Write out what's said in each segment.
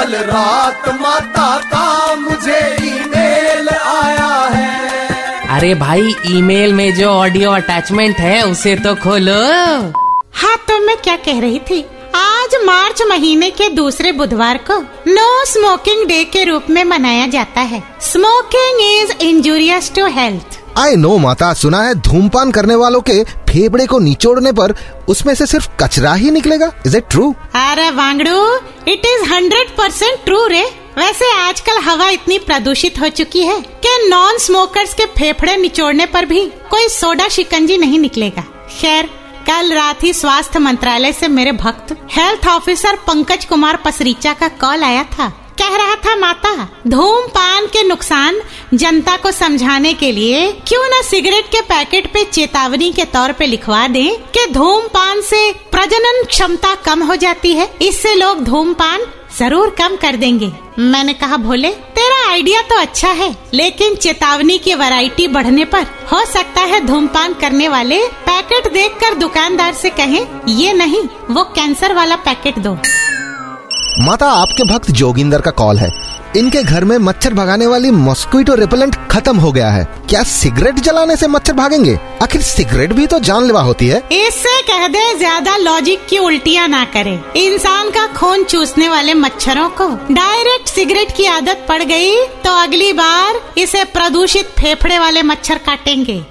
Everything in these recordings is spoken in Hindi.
कल रात माता का मुझे ईमेल आया है। अरे भाई ईमेल में जो ऑडियो अटैचमेंट है उसे तो खोलो। हाँ तो मैं क्या कह रही थी? आज मार्च महीने के दूसरे बुधवार को नो स्मोकिंग डे के रूप में मनाया जाता है। Smoking is injurious to health I know माता, सुना है धूमपान करने वालों के फेफड़े को निचोड़ने पर उसमें से सिर्फ़ कचरा ही निकलेगा? इज़ इट ट्रू अरे Wangdu it is hundred percent true रे। वैसे आजकल हवा इतनी प्रदूषित हो चुकी है कि नॉन स्मोकर्स के फेफड़े निचोड़ने पर भी कोई सोडा शिकंजी नहीं निकलेगा। खैर, कल रात ही स्वास्थ्य मंत्रालय से मेरे भक्त हेल्थ ऑफिसर पंकज कुमार पसरीचा का कॉल आया था। कह रहा था माता, धूमपान के नुकसान जनता को समझाने के लिए क्यों न सिगरेट के पैकेट पे चेतावनी के तौर पे लिखवा दें कि धूमपान से प्रजनन क्षमता कम हो जाती है। इससे लोग धूमपान ज़रूर कम कर देंगे। मैंने कहा, भोले, तेरा आइडिया तो अच्छा है, लेकिन चेतावनी की वैरायटी बढ़ने पर हो सकता है धूमपान करने वाले पैकेट देखकर दुकानदार से कहें, ये नहीं, वो कैंसर वाला पैकेट दो। माता, आपके भक्त जोगिंदर का कॉल है। इनके घर में मच्छर भगाने वाली मॉस्क्वीटो रिपेलेंट खत्म हो गया है। क्या सिगरेट जलाने से मच्छर भागेंगे? आखिर सिगरेट भी तो जानलेवा होती है। इससे कह दे, ज़्यादा लॉजिक की उल्टियाँ ना करे। इंसान का खून चूसने वाले मच्छरों को डायरेक्ट सिगरेट की आदत पड़ गई तो अगली बार इसे प्रदूषित फेफड़े वाले मच्छर काटेंगे।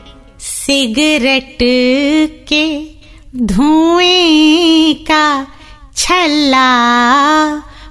सिगरेट के धुएँ का छल्ला